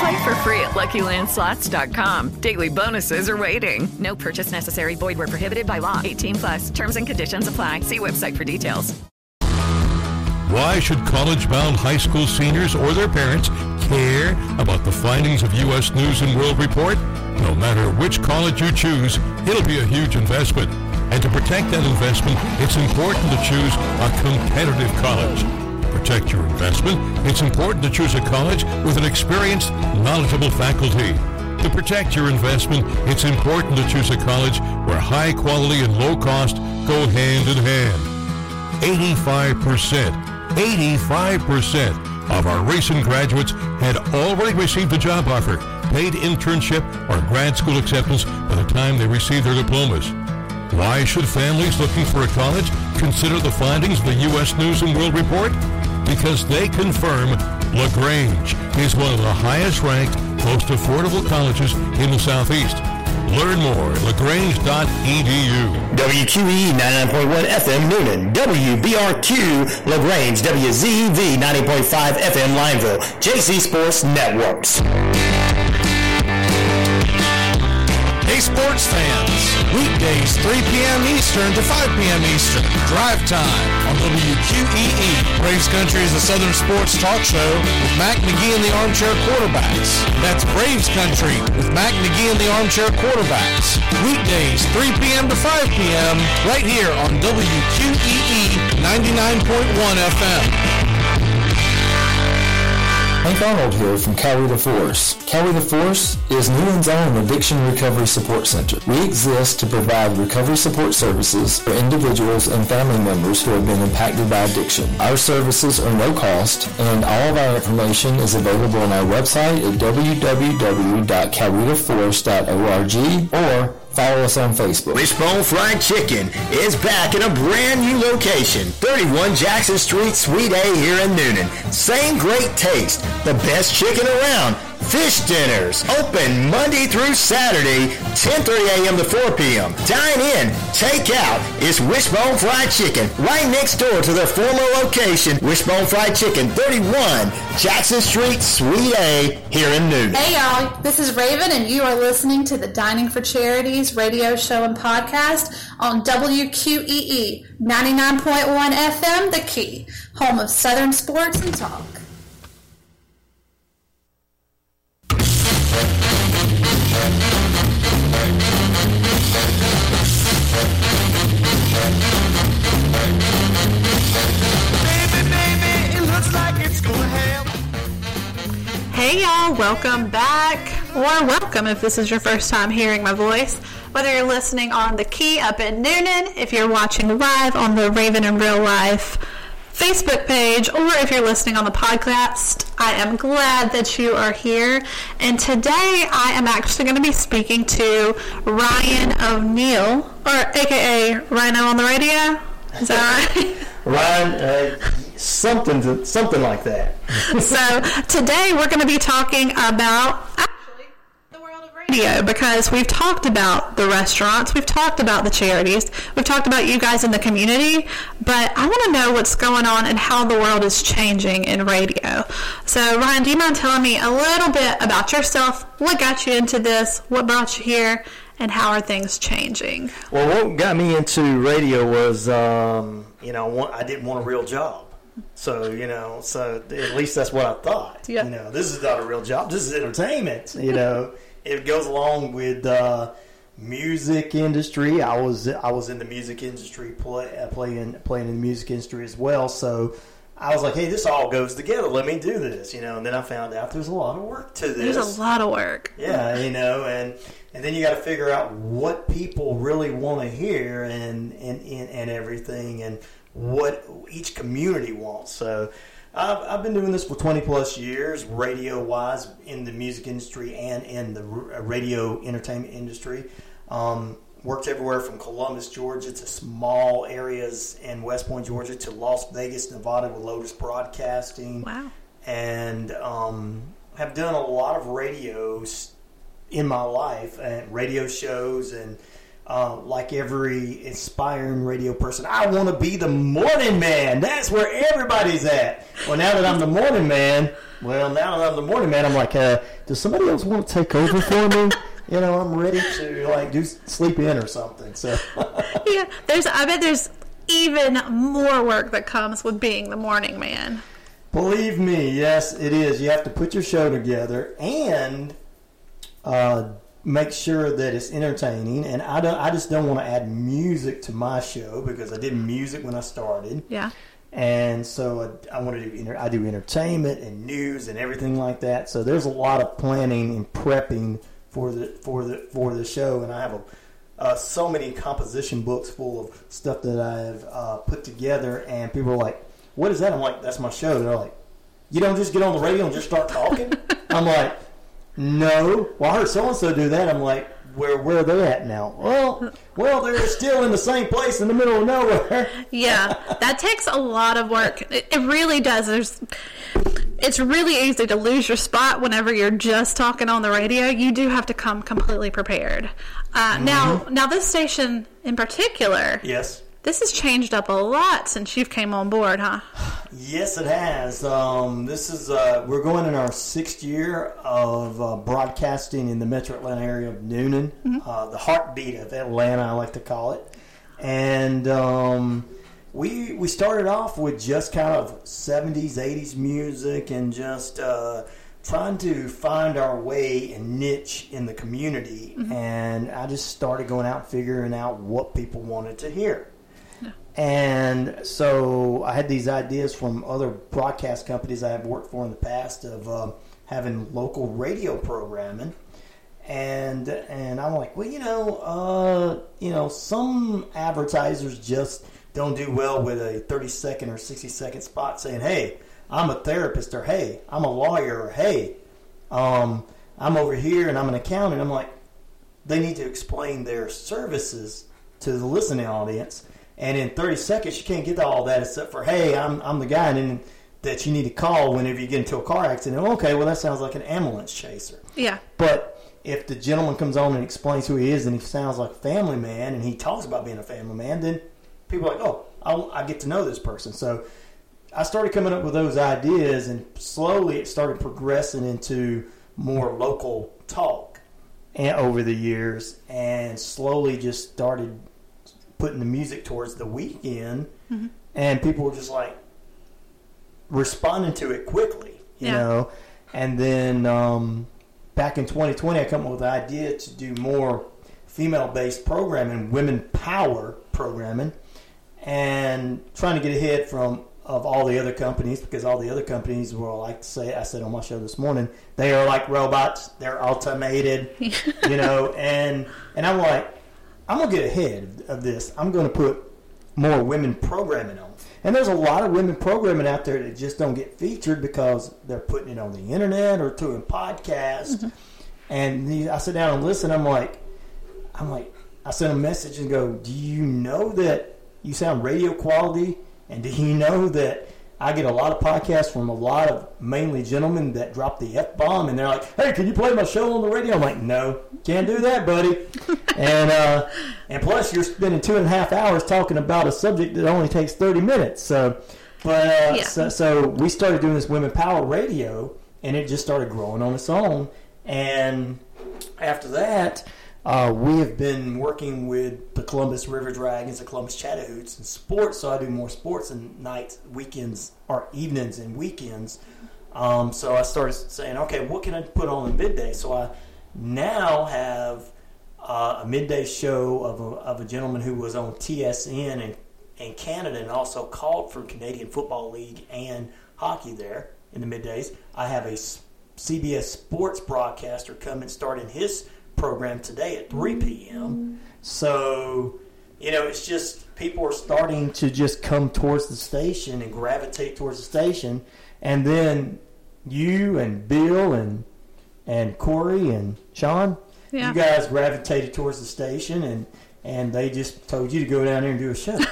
Play for free at LuckyLandSlots.com. Daily bonuses are waiting. No purchase necessary. Void where prohibited by law. 18 plus. Terms and conditions apply. See website for details. Why should college-bound high school seniors or their parents care about the findings of U.S. News and World Report? No matter which college you choose, it'll be a huge investment. And to protect that investment, it's important to choose a competitive college protect your investment, it's important to choose a college with an experienced, knowledgeable faculty. To protect your investment, it's important to choose a college where high quality and low cost go hand in hand. 85%, 85% of our recent graduates had already received a job offer, paid internship, or grad school acceptance by the time they received their diplomas. Why should families looking for a college consider the findings of the U.S. News and World Report? Because they confirm LaGrange is one of the highest ranked, most affordable colleges in the Southeast. Learn more at lagrange.edu. WQE 99.1 FM Newnan, WBRQ LaGrange, WZV 90.5 FM Lineville, JC Sports Networks. Hey sports fans, weekdays 3 p.m. Eastern to 5 p.m. Eastern, drive time on WQEE. Braves Country is a Southern sports talk show with Mac McGee and the Armchair Quarterbacks. That's Braves Country with Mac McGee and the Armchair Quarterbacks. Weekdays 3 p.m. to 5 p.m. right here on WQEE 99.1 FM. Hank Arnold here from Coweta Force. Coweta Force is Newnan's own addiction recovery support center. We exist to provide recovery support services for individuals and family members who have been impacted by addiction. Our services are no cost, and all of our information is available on our website at www.cowetaforce.org or Follow us on Facebook. Wishbone Fried Chicken is back in a brand new location, 31 Jackson Street, Suite A here in Newnan. Same great taste, the best chicken around. Fish dinners open Monday through Saturday, 10:30 a.m. to 4 p.m. Dine in, take out. It's Wishbone Fried Chicken right next door to their former location, Wishbone Fried Chicken, 31 Jackson Street, Suite A, here in Newnan. Hey y'all, this is Raven, and you are listening to the Dining for Charities radio show and podcast on WQEE 99.1 FM, The Key, home of Southern sports and talk. Welcome back, or welcome if this is your first time hearing my voice. Whether you're listening on the key up in Newnan, if you're watching live on the Raven in Real Life Facebook page, or if you're listening on the podcast, I am glad that you are here. And today I am actually going to be speaking to Ryan O'Neill, or aka Rhino on the radio. Is that right? Ryan, uh, something to, something like that. so today we're going to be talking about actually the world of radio because we've talked about the restaurants, we've talked about the charities, we've talked about you guys in the community, but I want to know what's going on and how the world is changing in radio. So, Ryan, do you mind telling me a little bit about yourself? What got you into this? What brought you here? And how are things changing? Well, what got me into radio was, um, you know, I didn't want a real job. So you know, so at least that's what I thought. Yeah. You know, this is not a real job. This is entertainment. You know, it goes along with uh, music industry. I was I was in the music industry, play, uh, playing playing in the music industry as well. So I was like, hey, this all goes together. Let me do this. You know, and then I found out there's a lot of work to this. There's a lot of work. Yeah, you know, and and then you got to figure out what people really want to hear and and, and and everything and what each community wants. So I've, I've been doing this for 20 plus years, radio wise, in the music industry and in the radio entertainment industry. Um, worked everywhere from Columbus, Georgia, to small areas in West Point, Georgia, to Las Vegas, Nevada, with Lotus Broadcasting. Wow. And um, have done a lot of radios in my life, and radio shows and uh, like every inspiring radio person, I want to be the morning man. That's where everybody's at. Well, now that I'm the morning man, well, now that I'm the morning man, I'm like, uh, does somebody else want to take over for me? You know, I'm ready to like do sleep in or something. So yeah, there's. I bet there's even more work that comes with being the morning man. Believe me, yes, it is. You have to put your show together and uh, make sure that it's entertaining. And I don't, I just don't want to add music to my show because I did music when I started. Yeah. And so I, I want to do, I do entertainment and news and everything like that. So there's a lot of planning and prepping for the for the for the show, and I have a. Uh, so many composition books full of stuff that I've uh, put together, and people are like, "What is that?" I'm like, "That's my show." They're like, "You don't just get on the radio and just start talking." I'm like, no. Well, I heard so and so do that. I'm like, where where are they at now? Well, well, they're still in the same place in the middle of nowhere. yeah, that takes a lot of work. It, it really does. There's, it's really easy to lose your spot whenever you're just talking on the radio. You do have to come completely prepared. Uh, mm-hmm. Now, now this station in particular, yes, this has changed up a lot since you've came on board, huh? Yes, it has. Um, this is uh, we're going in our sixth year of uh, broadcasting in the Metro Atlanta area of Newnan, mm-hmm. uh, the heartbeat of Atlanta, I like to call it. And um, we we started off with just kind of seventies, eighties music, and just uh, trying to find our way and niche in the community. Mm-hmm. And I just started going out figuring out what people wanted to hear. And so I had these ideas from other broadcast companies I have worked for in the past of uh, having local radio programming. And and I'm like, well, you know, uh, you know, some advertisers just don't do well with a 30 second or 60 second spot saying, "Hey, I'm a therapist," or "Hey, I'm a lawyer," or "Hey, um, I'm over here and I'm an accountant." I'm like, they need to explain their services to the listening audience and in 30 seconds, you can't get all that except for, hey, I'm, I'm the guy and that you need to call whenever you get into a car accident. Oh, okay, well, that sounds like an ambulance chaser. Yeah. But if the gentleman comes on and explains who he is and he sounds like a family man and he talks about being a family man, then people are like, oh, I, I get to know this person. So I started coming up with those ideas and slowly it started progressing into more local talk and over the years and slowly just started putting the music towards the weekend, mm-hmm. and people were just like responding to it quickly, you yeah. know. And then um, back in 2020, I come up with the idea to do more female-based programming, women power programming, and trying to get ahead from of all the other companies because all the other companies were like to say I said on my show this morning they are like robots they're automated you know and and I'm like I'm gonna get ahead of this. I'm gonna put more women programming on. And there's a lot of women programming out there that just don't get featured because they're putting it on the internet or doing podcasts. Mm-hmm. And I sit down and listen. I'm like, I'm like, I send a message and go, Do you know that you sound radio quality? And do you know that I get a lot of podcasts from a lot of mainly gentlemen that drop the f bomb, and they're like, "Hey, can you play my show on the radio?" I'm like, "No, can't do that, buddy." and uh, and plus, you're spending two and a half hours talking about a subject that only takes thirty minutes. So, but uh, Yeah. so, so we started doing this women power radio, and it just started growing on its own. And after that, uh, we have been working with the Columbus River Dragons, the Columbus Chattahoochee, and sports. So I do more sports and nights, weekends, or evenings and weekends. Um, so I started saying, okay, what can I put on in midday? So I now have uh, a midday show of a, of a gentleman who was on TSN in, in Canada and also called for Canadian Football League and hockey there in the middays. I have a CBS sports broadcaster coming starting his program today at 3 p.m. So, you know, it's just people are starting to just come towards the station and gravitate towards the station. And then you and Bill and and Corey and Sean, Yeah. you guys gravitated towards the station and and they just told you to go down there and do a show.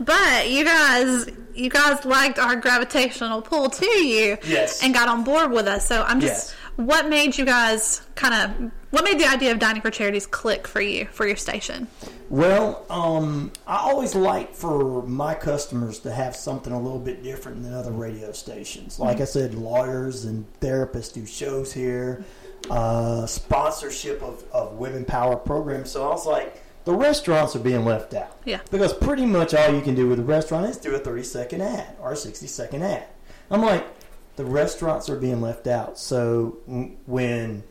But you guys, you guys liked our gravitational pull to you, Yes. and got on board with us. So I'm just, Yes. What made you guys kind of, what made the idea of dining for charities click for you for your station? Well, um, I always like for my customers to have something a little bit different than other radio stations. Like I said, lawyers and therapists do shows here, uh, sponsorship of, of women power programs. So I was like, the restaurants are being left out. Yeah. Because pretty much all you can do with a restaurant is do a 30 second ad or a 60 second ad. I'm like, the restaurants are being left out. So when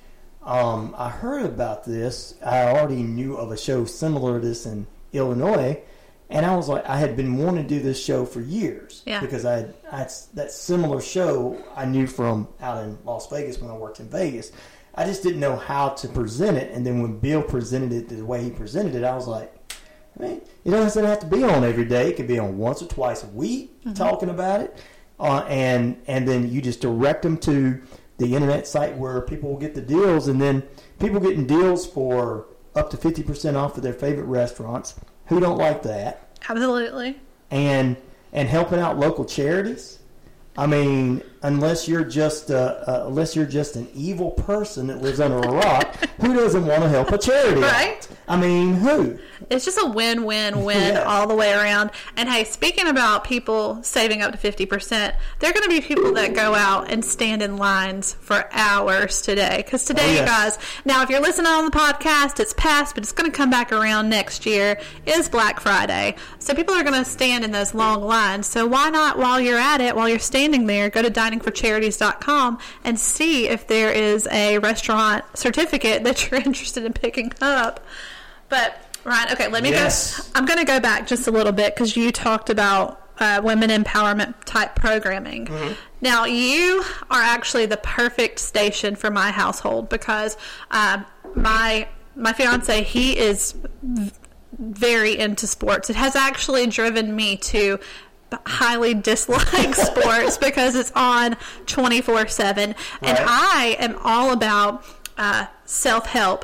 um, I heard about this, I already knew of a show similar to this in Illinois. And I was like, I had been wanting to do this show for years Yeah. because I had, I had that similar show I knew from out in Las Vegas when I worked in Vegas. I just didn't know how to present it. And then when Bill presented it the way he presented it, I was like, I mean, it doesn't have to be on every day. It could be on once or twice a week talking about it, uh, and and then you just direct them to the internet site where people will get the deals, and then people getting deals for up to fifty percent off of their favorite restaurants. Who don't like that? Absolutely. And and helping out local charities. I mean, unless you're just uh, uh, unless you're just an evil person that lives under a rock, who doesn't want to help a charity? out? Right. I mean, who? It's just a win win win Yeah. all the way around. And hey, speaking about people saving up to 50%, there are going to be people that go out and stand in lines for hours today. Because today, Oh, you guys, now if you're listening on the podcast, it's past, but it's going to come back around next year, is Black Friday. So people are going to stand in those long lines. So why not, while you're at it, while you're standing there, go to diningforcharities.com and see if there is a restaurant certificate that you're interested in picking up. But Ryan, okay, let me Yes. go. I'm going to go back just a little bit because you talked about uh, women empowerment type programming. Now, you are actually the perfect station for my household because uh, my my fiance he is very into sports. It has actually driven me to highly dislike sports because it's on 24 7 and Right. i am all about uh, self-help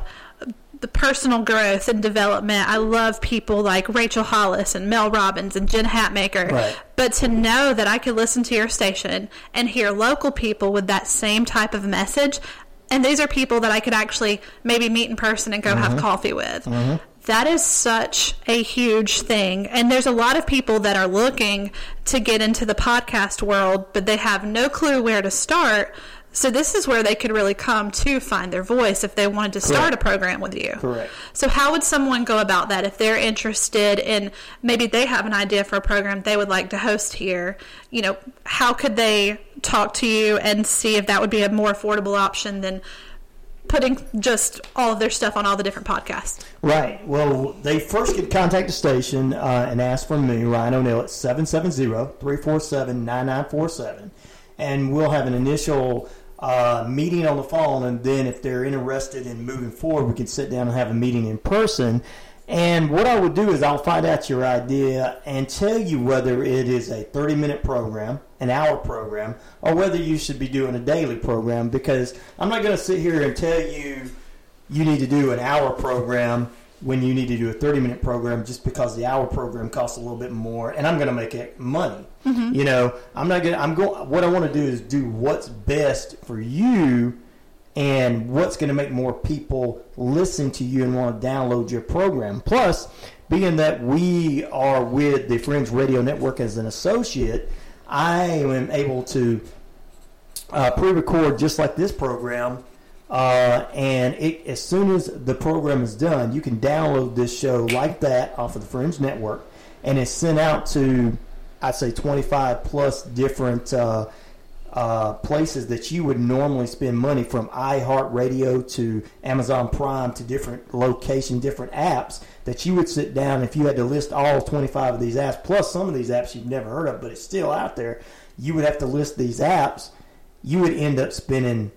the personal growth and development. I love people like Rachel Hollis and Mel Robbins and Jen Hatmaker. Right. But to know that I could listen to your station and hear local people with that same type of message, and these are people that I could actually maybe meet in person and go have Mhm. coffee with. Mhm. That is such a huge thing. And there's a lot of people that are looking to get into the podcast world, but they have no clue where to start. So this is where they could really come to find their voice if they wanted to start Correct. a program with you. Correct. So how would someone go about that if they're interested in maybe they have an idea for a program they would like to host here? You know, how could they talk to you and see if that would be a more affordable option than putting just all of their stuff on all the different podcasts? Right. Well, they first can contact the station uh, and ask for me, Ryan O'Neill, at 770-347-9947. And we'll have an initial uh, meeting on the phone. And then if they're interested in moving forward, we can sit down and have a meeting in person. And what I would do is I'll find out your idea and tell you whether it is a 30 minute program, an hour program, or whether you should be doing a daily program because I'm not going to sit here and tell you you need to do an hour program when you need to do a 30 minute program just because the hour program costs a little bit more and I'm going to make it money. Mhm. You know, I'm not going to, I'm going, what I want to do is do what's best for you and what's going to make more people listen to you and want to download your program. Plus, being that we are with the Fringe Radio Network as an associate, I am able to uh, pre-record just like this program. Uh, and it, as soon as the program is done, you can download this show like that off of the Fringe Network, and it's sent out to, I'd say, 25 plus different uh, uh, places that you would normally spend money from iHeartRadio to Amazon Prime to different location, different apps that you would sit down if you had to list all 25 of these apps, plus some of these apps you've never heard of, but it's still out there. You would have to list these apps. You would end up spending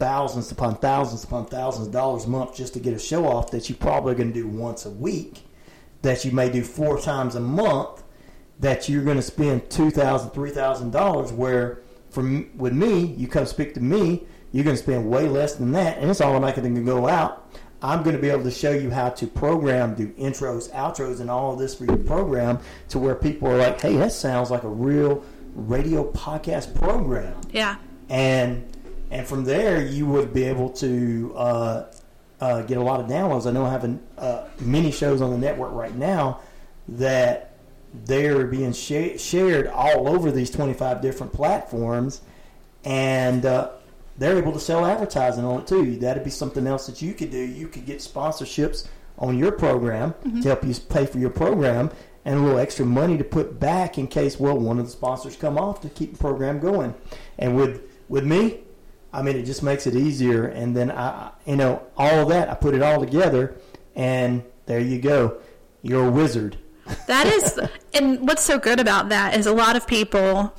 thousands upon thousands upon thousands of dollars a month just to get a show off that you probably going to do once a week, that you may do four times a month, that you're going to spend two thousand, three thousand dollars. Where from with me, you come speak to me, you're going to spend way less than that, and it's automatically going to go out. I'm going to be able to show you how to program, do intros, outros, and all of this for your program to where people are like, "Hey, that sounds like a real radio podcast program." Yeah. and and from there you would be able to uh, uh, get a lot of downloads. I know I have an, uh, many shows on the network right now that they're being sh- shared all over these 25 different platforms, and uh, they're able to sell advertising on it too. That'd be something else that you could do. You could get sponsorships on your program Mhm. to help you pay for your program. And a little extra money to put back in case, well, one of the sponsors come off to keep the program going. And with with me, I mean, it just makes it easier. And then I, you know, all that, I put it all together, and there you go. You're a wizard. That is, and what's so good about that is a lot of people,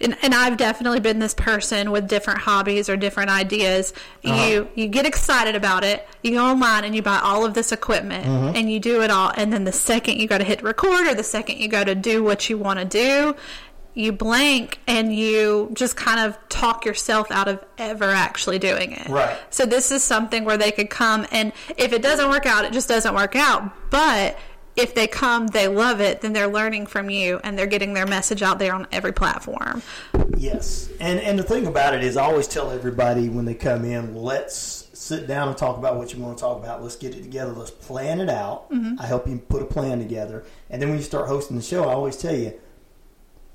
and, and I've definitely been this person with different hobbies or different ideas. Uh-huh. You you get excited about it, you go online and you buy all of this equipment, Mhm. and you do it all, and then the second you go to hit record or the second you go to do what you want to do. You blank and you just kind of talk yourself out of ever actually doing it. Right. So this is something where they could come and if it doesn't work out, it just doesn't work out. But if they come, they love it, then they're learning from you and they're getting their message out there on every platform. Yes, and and the thing about it is, I always tell everybody when they come in, let's sit down and talk about what you want to talk about. Let's get it together. Let's plan it out. Mhm. I help you put a plan together, and then when you start hosting the show, I always tell you.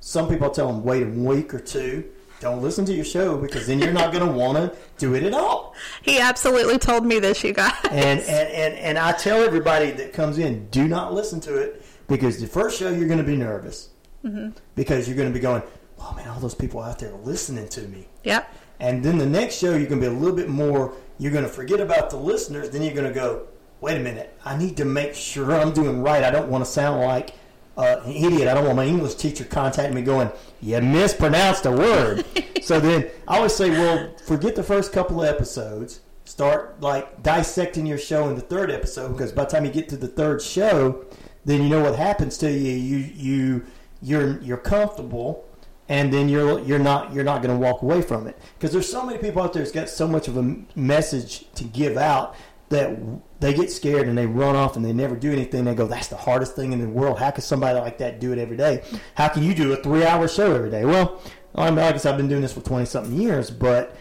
Some people tell them wait a week or two. Don't listen to your show because then you're not going to want to do it at all. He absolutely told me this, you guys. And, and and and I tell everybody that comes in, do not listen to it because the first show you're going to be nervous Mhm. because you're going to be going, oh man, all those people out there listening to me. Yep. And then the next show, you're going to be a little bit more, you're going to forget about the listeners. Then you're going to go, wait a minute, I need to make sure I'm doing right. I don't want to sound like uh, an idiot. I don't want my English teacher contacting me going, you mispronounced a word. so then I always say, well, forget the first couple of episodes. Start like dissecting your show in the third episode because by the time you get to the third show, then you know what happens to you. You you you're you're comfortable and then you're you're not you're not going to walk away from it because there's so many people out there that's got so much of a message to give out that they get scared and they run off and they never do anything. They go, "That's the hardest thing in the world. How can somebody like that do it every day? How can you do a three-hour show every day?" Well, I mean, like I said, I've been doing this for twenty something years, but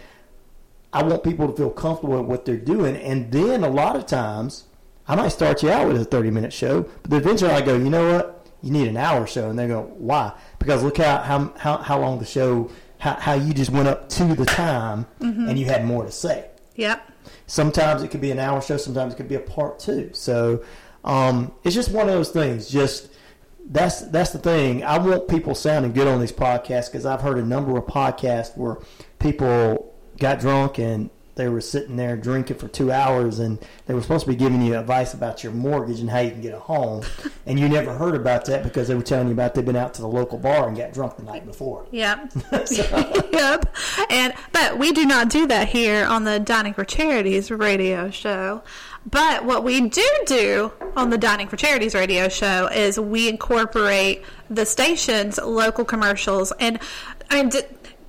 I want people to feel comfortable with what they're doing, and then a lot of times I might start you out with a thirty-minute show, but eventually I go, "You know what? You need an hour show," and they go, "Why?" Because look how how how, how long the show. How, how you just went up to the time Mhm. and you had more to say. Yep. Sometimes it could be an hour show. Sometimes it could be a part two. So um, it's just one of those things. Just that's that's the thing. I want people sounding good on these podcasts because I've heard a number of podcasts where people got drunk and they were sitting there drinking for two hours and they were supposed to be giving you advice about your mortgage and how you can get a home and you never heard about that because they were telling you about they'd been out to the local bar and got drunk the night before. Yep. yep. And but we do not do that here on the Dining for Charities radio show. But what we do do on the Dining for Charities radio show is we incorporate the station's local commercials. And I mean,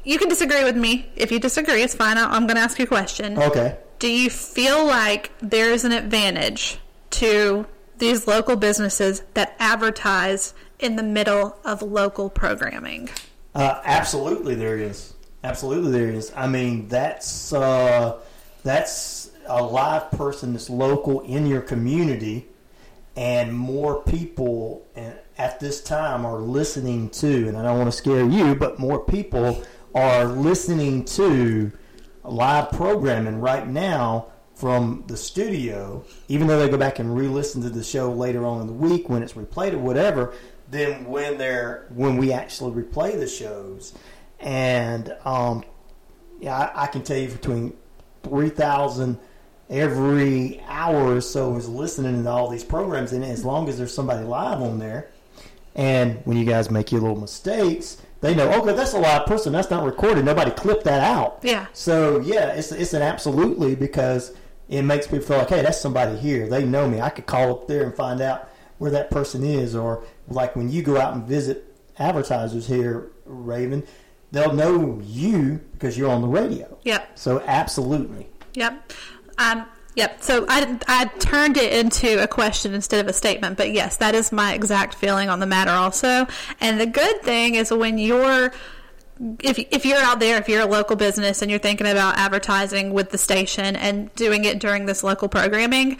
you can disagree with me. If you disagree, it's fine. I'm going to ask you a question. Okay. Do you feel like there is an advantage to these local businesses that advertise in the middle of local programming? Uh, absolutely, there is. Absolutely, there is. I mean, that's uh, that's a live person that's local in your community, and more people at this time are listening to. And I don't want to scare you, but more people are listening to live programming right now from the studio, even though they go back and re-listen to the show later on in the week when it's replayed or whatever, then when they're when we actually replay the shows. And um, yeah, I, I, can tell you between three thousand every hour or so is listening to all these programs, and as long as there's somebody live on there, and when you guys make your little mistakes, they know, okay, that's a live person. That's not recorded. Nobody clipped that out. Yeah. So yeah, it's it's an absolutely because it makes people feel like, hey, that's somebody here. They know me. I could call up there and find out where that person is, or like when you go out and visit advertisers here, Raven, they'll know you because you're on the radio. Yep. So absolutely. Yep. Um, Yep. So I, I turned it into a question instead of a statement, but yes, that is my exact feeling on the matter also. And the good thing is when you're if if you're out there, if you're a local business and you're thinking about advertising with the station and doing it during this local programming,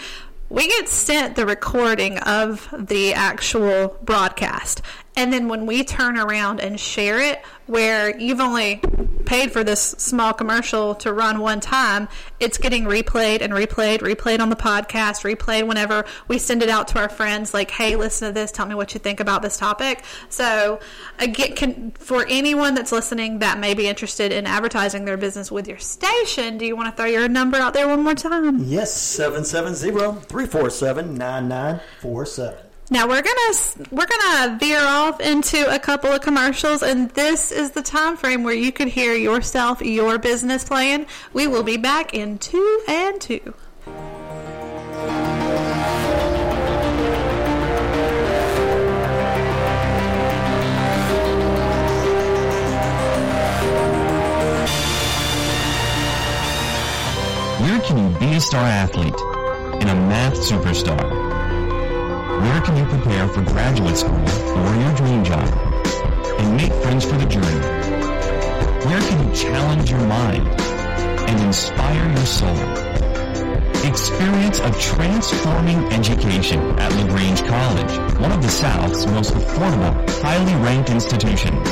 we get sent the recording of the actual broadcast. And then when we turn around and share it, where you've only paid for this small commercial to run one time, it's getting replayed and replayed, replayed on the podcast, replayed whenever we send it out to our friends, like, hey, listen to this, tell me what you think about this topic. So, again, can, for anyone that's listening that may be interested in advertising their business with your station, do you want to throw your number out there one more time? Yes, 770 347 9947. Now we're gonna we're gonna veer off into a couple of commercials, and this is the time frame where you could hear yourself, your business plan. We will be back in two and two. Where can you be a star athlete and a math superstar? Where can you prepare for graduate school or your dream job and make friends for the journey? Where can you challenge your mind and inspire your soul? Experience a transforming education at LaGrange College, one of the South's most affordable, highly ranked institutions.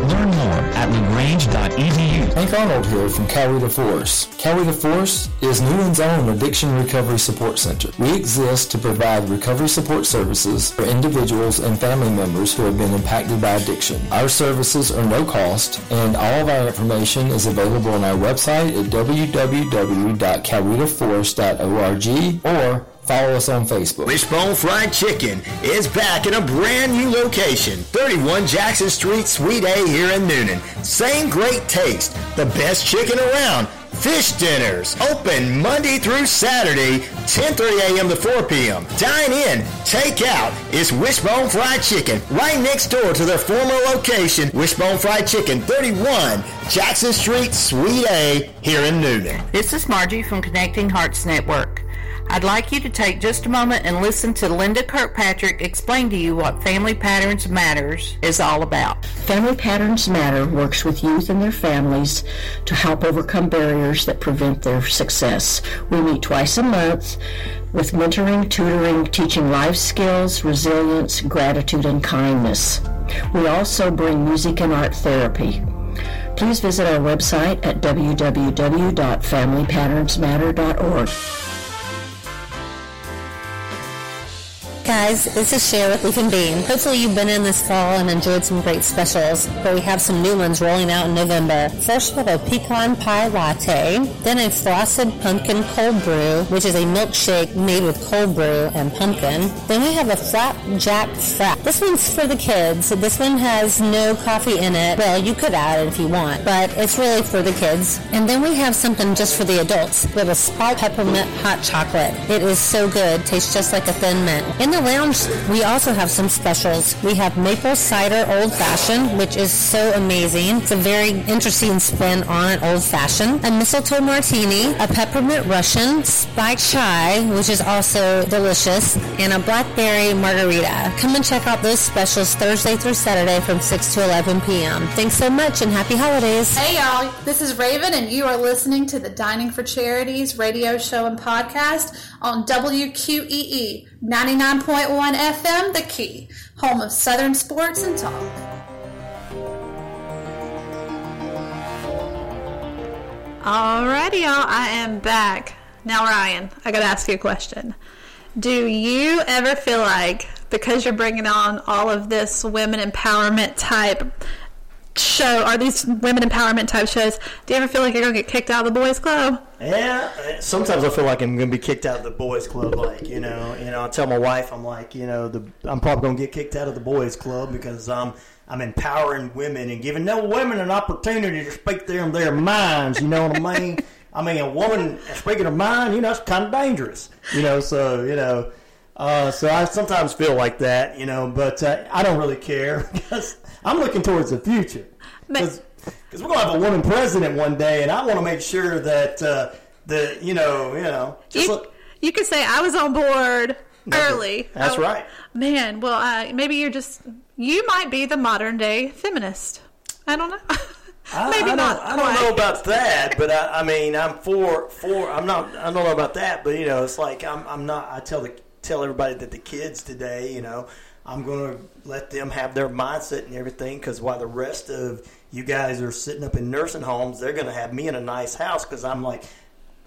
Learn more at lagrange.edu. Hank Arnold here from Coweta Force. Coweta Force is Newnan's own addiction recovery support center. We exist to provide recovery support services for individuals and family members who have been impacted by addiction. Our services are no cost, and all of our information is available on our website at www.cowetaforce.org or Follow us on Facebook. Wishbone Fried Chicken is back in a brand new location, 31 Jackson Street, Suite A here in Newnan. Same great taste, the best chicken around. Fish dinners open Monday through Saturday, 10:30 a.m. to 4 p.m. Dine in, take out. It's Wishbone Fried Chicken right next door to their former location, Wishbone Fried Chicken, 31 Jackson Street, Suite A, here in Newnan. This is Margie from Connecting Hearts Network. I'd like you to take just a moment and listen to Linda Kirkpatrick explain to you what Family Patterns Matters is all about. Family Patterns Matter works with youth and their families to help overcome barriers that prevent their success. We meet twice a month with mentoring, tutoring, teaching life skills, resilience, gratitude, and kindness. We also bring music and art therapy. Please visit our website at www.familypatternsmatter.org. guys, this is Cher with Leaf and Bean. Hopefully you've been in this fall and enjoyed some great specials, but we have some new ones rolling out in November. First we have a pecan pie latte, then a frosted pumpkin cold brew, which is a milkshake made with cold brew and pumpkin. Then we have a flapjack frap. This one's for the kids. This one has no coffee in it. Well, you could add it if you want, but it's really for the kids. And then we have something just for the adults. We have a spark peppermint hot chocolate. It is so good. Tastes just like a thin mint. In the lounge, we also have some specials. We have maple cider old fashioned, which is so amazing. It's a very interesting spin on an old fashioned. A mistletoe martini, a peppermint Russian, spiked chai, which is also delicious, and a blackberry margarita. Come and check out those specials Thursday through Saturday from 6 to 11 p.m. Thanks so much and happy holidays. Hey y'all, this is Raven and you are listening to the Dining for Charities radio show and podcast on WQEE 99.1 FM, The Key, home of Southern Sports and Talk. Alrighty, y'all, I am back. Now, Ryan, I gotta ask you a question. Do you ever feel like because you're bringing on all of this women empowerment type show, are these women empowerment type shows, do you ever feel like you're gonna get kicked out of the boys' club? Yeah, sometimes I feel like I'm going to be kicked out of the boys' club. Like you know, you know, I tell my wife, I'm like, you know, the I'm probably going to get kicked out of the boys' club because I'm I'm empowering women and giving no women an opportunity to speak their their minds. You know what I mean? I mean, a woman speaking her mind, you know, it's kind of dangerous. You know, so you know, uh, so I sometimes feel like that. You know, but uh, I don't really care because I'm looking towards the future. Because we're gonna have a woman president one day, and I want to make sure that uh, the you know you know just You, look, you could say I was on board early. That's I- right. Man, well, uh, maybe you're just you might be the modern day feminist. I don't know. I, maybe I not. I don't know about that, but I, I mean, I'm for for. I'm not. I don't know about that, but you know, it's like I'm. I'm not. I tell the tell everybody that the kids today, you know, I'm going to let them have their mindset and everything because while the rest of you guys are sitting up in nursing homes, they're going to have me in a nice house because I'm like.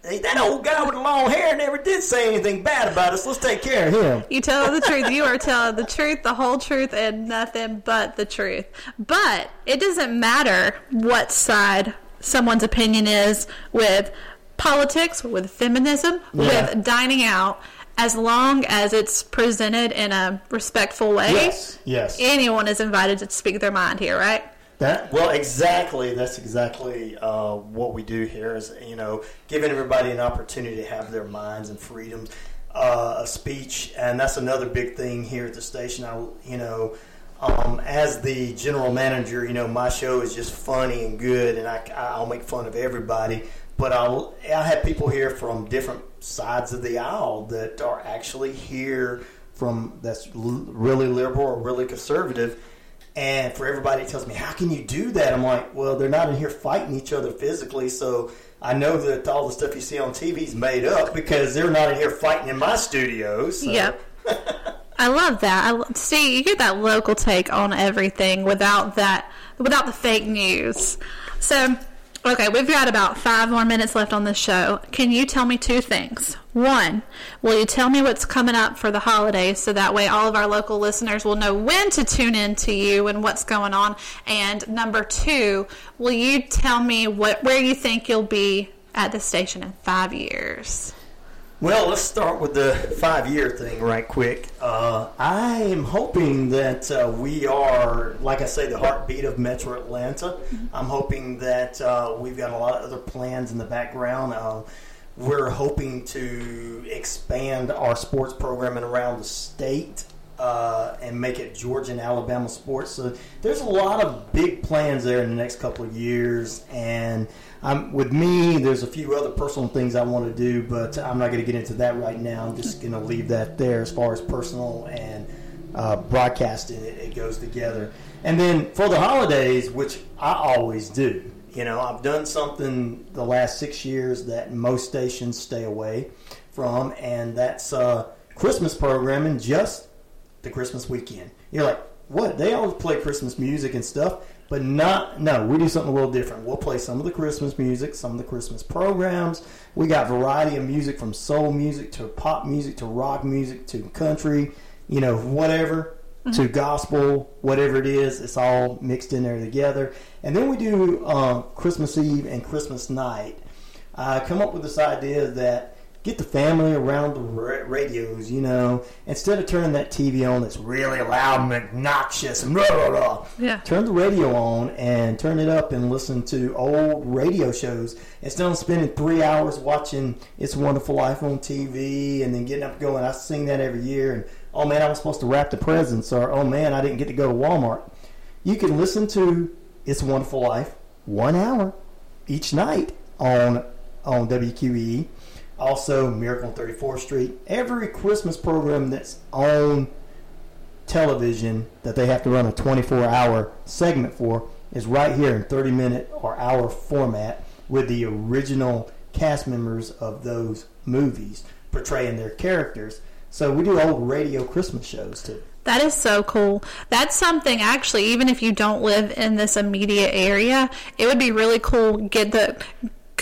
Hey, that old guy with the long hair never did say anything bad about us. Let's take care of him. You tell the truth. You are telling the truth, the whole truth, and nothing but the truth. But it doesn't matter what side someone's opinion is with politics, with feminism, Yeah. with dining out, as long as it's presented in a respectful way. Yes, yes. Anyone is invited to speak their mind here, right? That well, exactly. That's exactly uh, what we do here. Is you know, giving everybody an opportunity to have their minds and freedoms uh, of speech, and that's another big thing here at the station. I, you know, um, as the general manager, you know, my show is just funny and good, and I, I'll make fun of everybody. But I'll I have people here from different sides of the aisle that are actually here from that's really liberal or really conservative. And for everybody that tells me, how can you do that? I'm like, well, they're not in here fighting each other physically. So I know that all the stuff you see on TV is made up because they're not in here fighting in my studio. So. Yep. I love that. I see you get that local take on everything without that without the fake news. So, okay, we've got about five more minutes left on this show. Can you tell me two things? One, will you tell me what's coming up for the holidays so that way all of our local listeners will know when to tune in to you and what's going on? And number two, will you tell me what where you think you'll be at the station in five years? Well, let's start with the five year thing right quick. Uh, I am hoping that uh, we are, like I say, the heartbeat of Metro Atlanta. I'm hoping that uh, we've got a lot of other plans in the background. Uh, we're hoping to expand our sports programming around the state uh, and make it Georgia and Alabama sports. So there's a lot of big plans there in the next couple of years. And um, with me, there's a few other personal things I want to do, but I'm not going to get into that right now. I'm just going to leave that there as far as personal and uh, broadcasting. It, it goes together. And then for the holidays, which I always do, you know, I've done something the last six years that most stations stay away from, and that's uh, Christmas programming just the Christmas weekend. You're like, what? They always play Christmas music and stuff, but not. No, we do something a little different. We'll play some of the Christmas music, some of the Christmas programs. We got variety of music from soul music to pop music to rock music to country, you know, whatever. To gospel, whatever it is, it's all mixed in there together. And then we do uh, Christmas Eve and Christmas night. I come up with this idea that get the family around the ra- radios, you know, instead of turning that TV on that's really loud and obnoxious and blah, blah, blah. Yeah. Turn the radio on and turn it up and listen to old radio shows instead of spending three hours watching It's a Wonderful Life on TV and then getting up going. I sing that every year and oh man, I was supposed to wrap the presents, or oh man, I didn't get to go to Walmart. You can listen to It's a Wonderful Life one hour each night on on WQEE. Also, Miracle on 34th Street. Every Christmas program that's on television that they have to run a 24 hour segment for is right here in 30 minute or hour format with the original cast members of those movies portraying their characters. So we do old radio Christmas shows too. That is so cool. That's something actually, even if you don't live in this immediate area, it would be really cool. Get the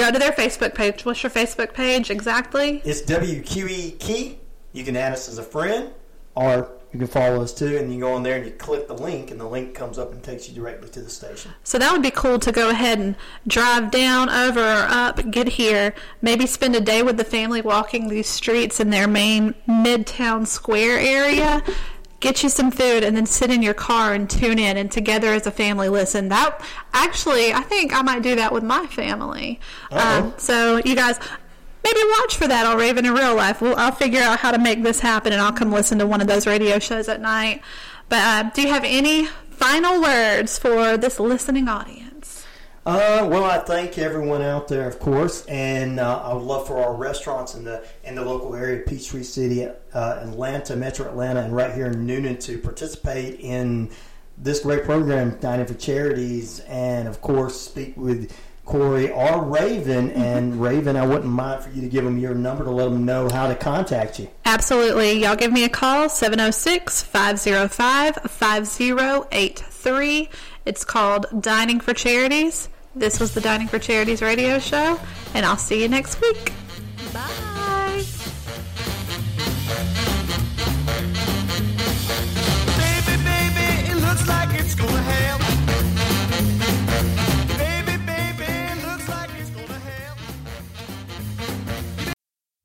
go to their Facebook page. What's your Facebook page exactly? It's WQE Key. You can add us as a friend, or you can follow us too. And you go on there and you click the link, and the link comes up and takes you directly to the station. So that would be cool to go ahead and drive down, over, or up, get here, maybe spend a day with the family walking these streets in their main midtown square area get you some food and then sit in your car and tune in and together as a family. Listen that actually i think i might do that with my family. Um, so you guys maybe watch for that on raven in real life. We'll, i'll figure out how to make this happen and i'll come listen to one of those radio shows at night. But uh, do you have any final words for this listening audience uh, well, I thank everyone out there, of course, and uh, I would love for our restaurants in the in the local area, Peachtree City, uh, Atlanta, Metro Atlanta, and right here in Newnan to participate in this great program, Dining for Charities, and of course, speak with Corey or Raven. And Raven, I wouldn't mind for you to give them your number to let them know how to contact you. Absolutely. Y'all give me a call, 706 505 5083. It's called Dining for Charities. This was the Dining for Charities radio show, and I'll see you next week. Bye.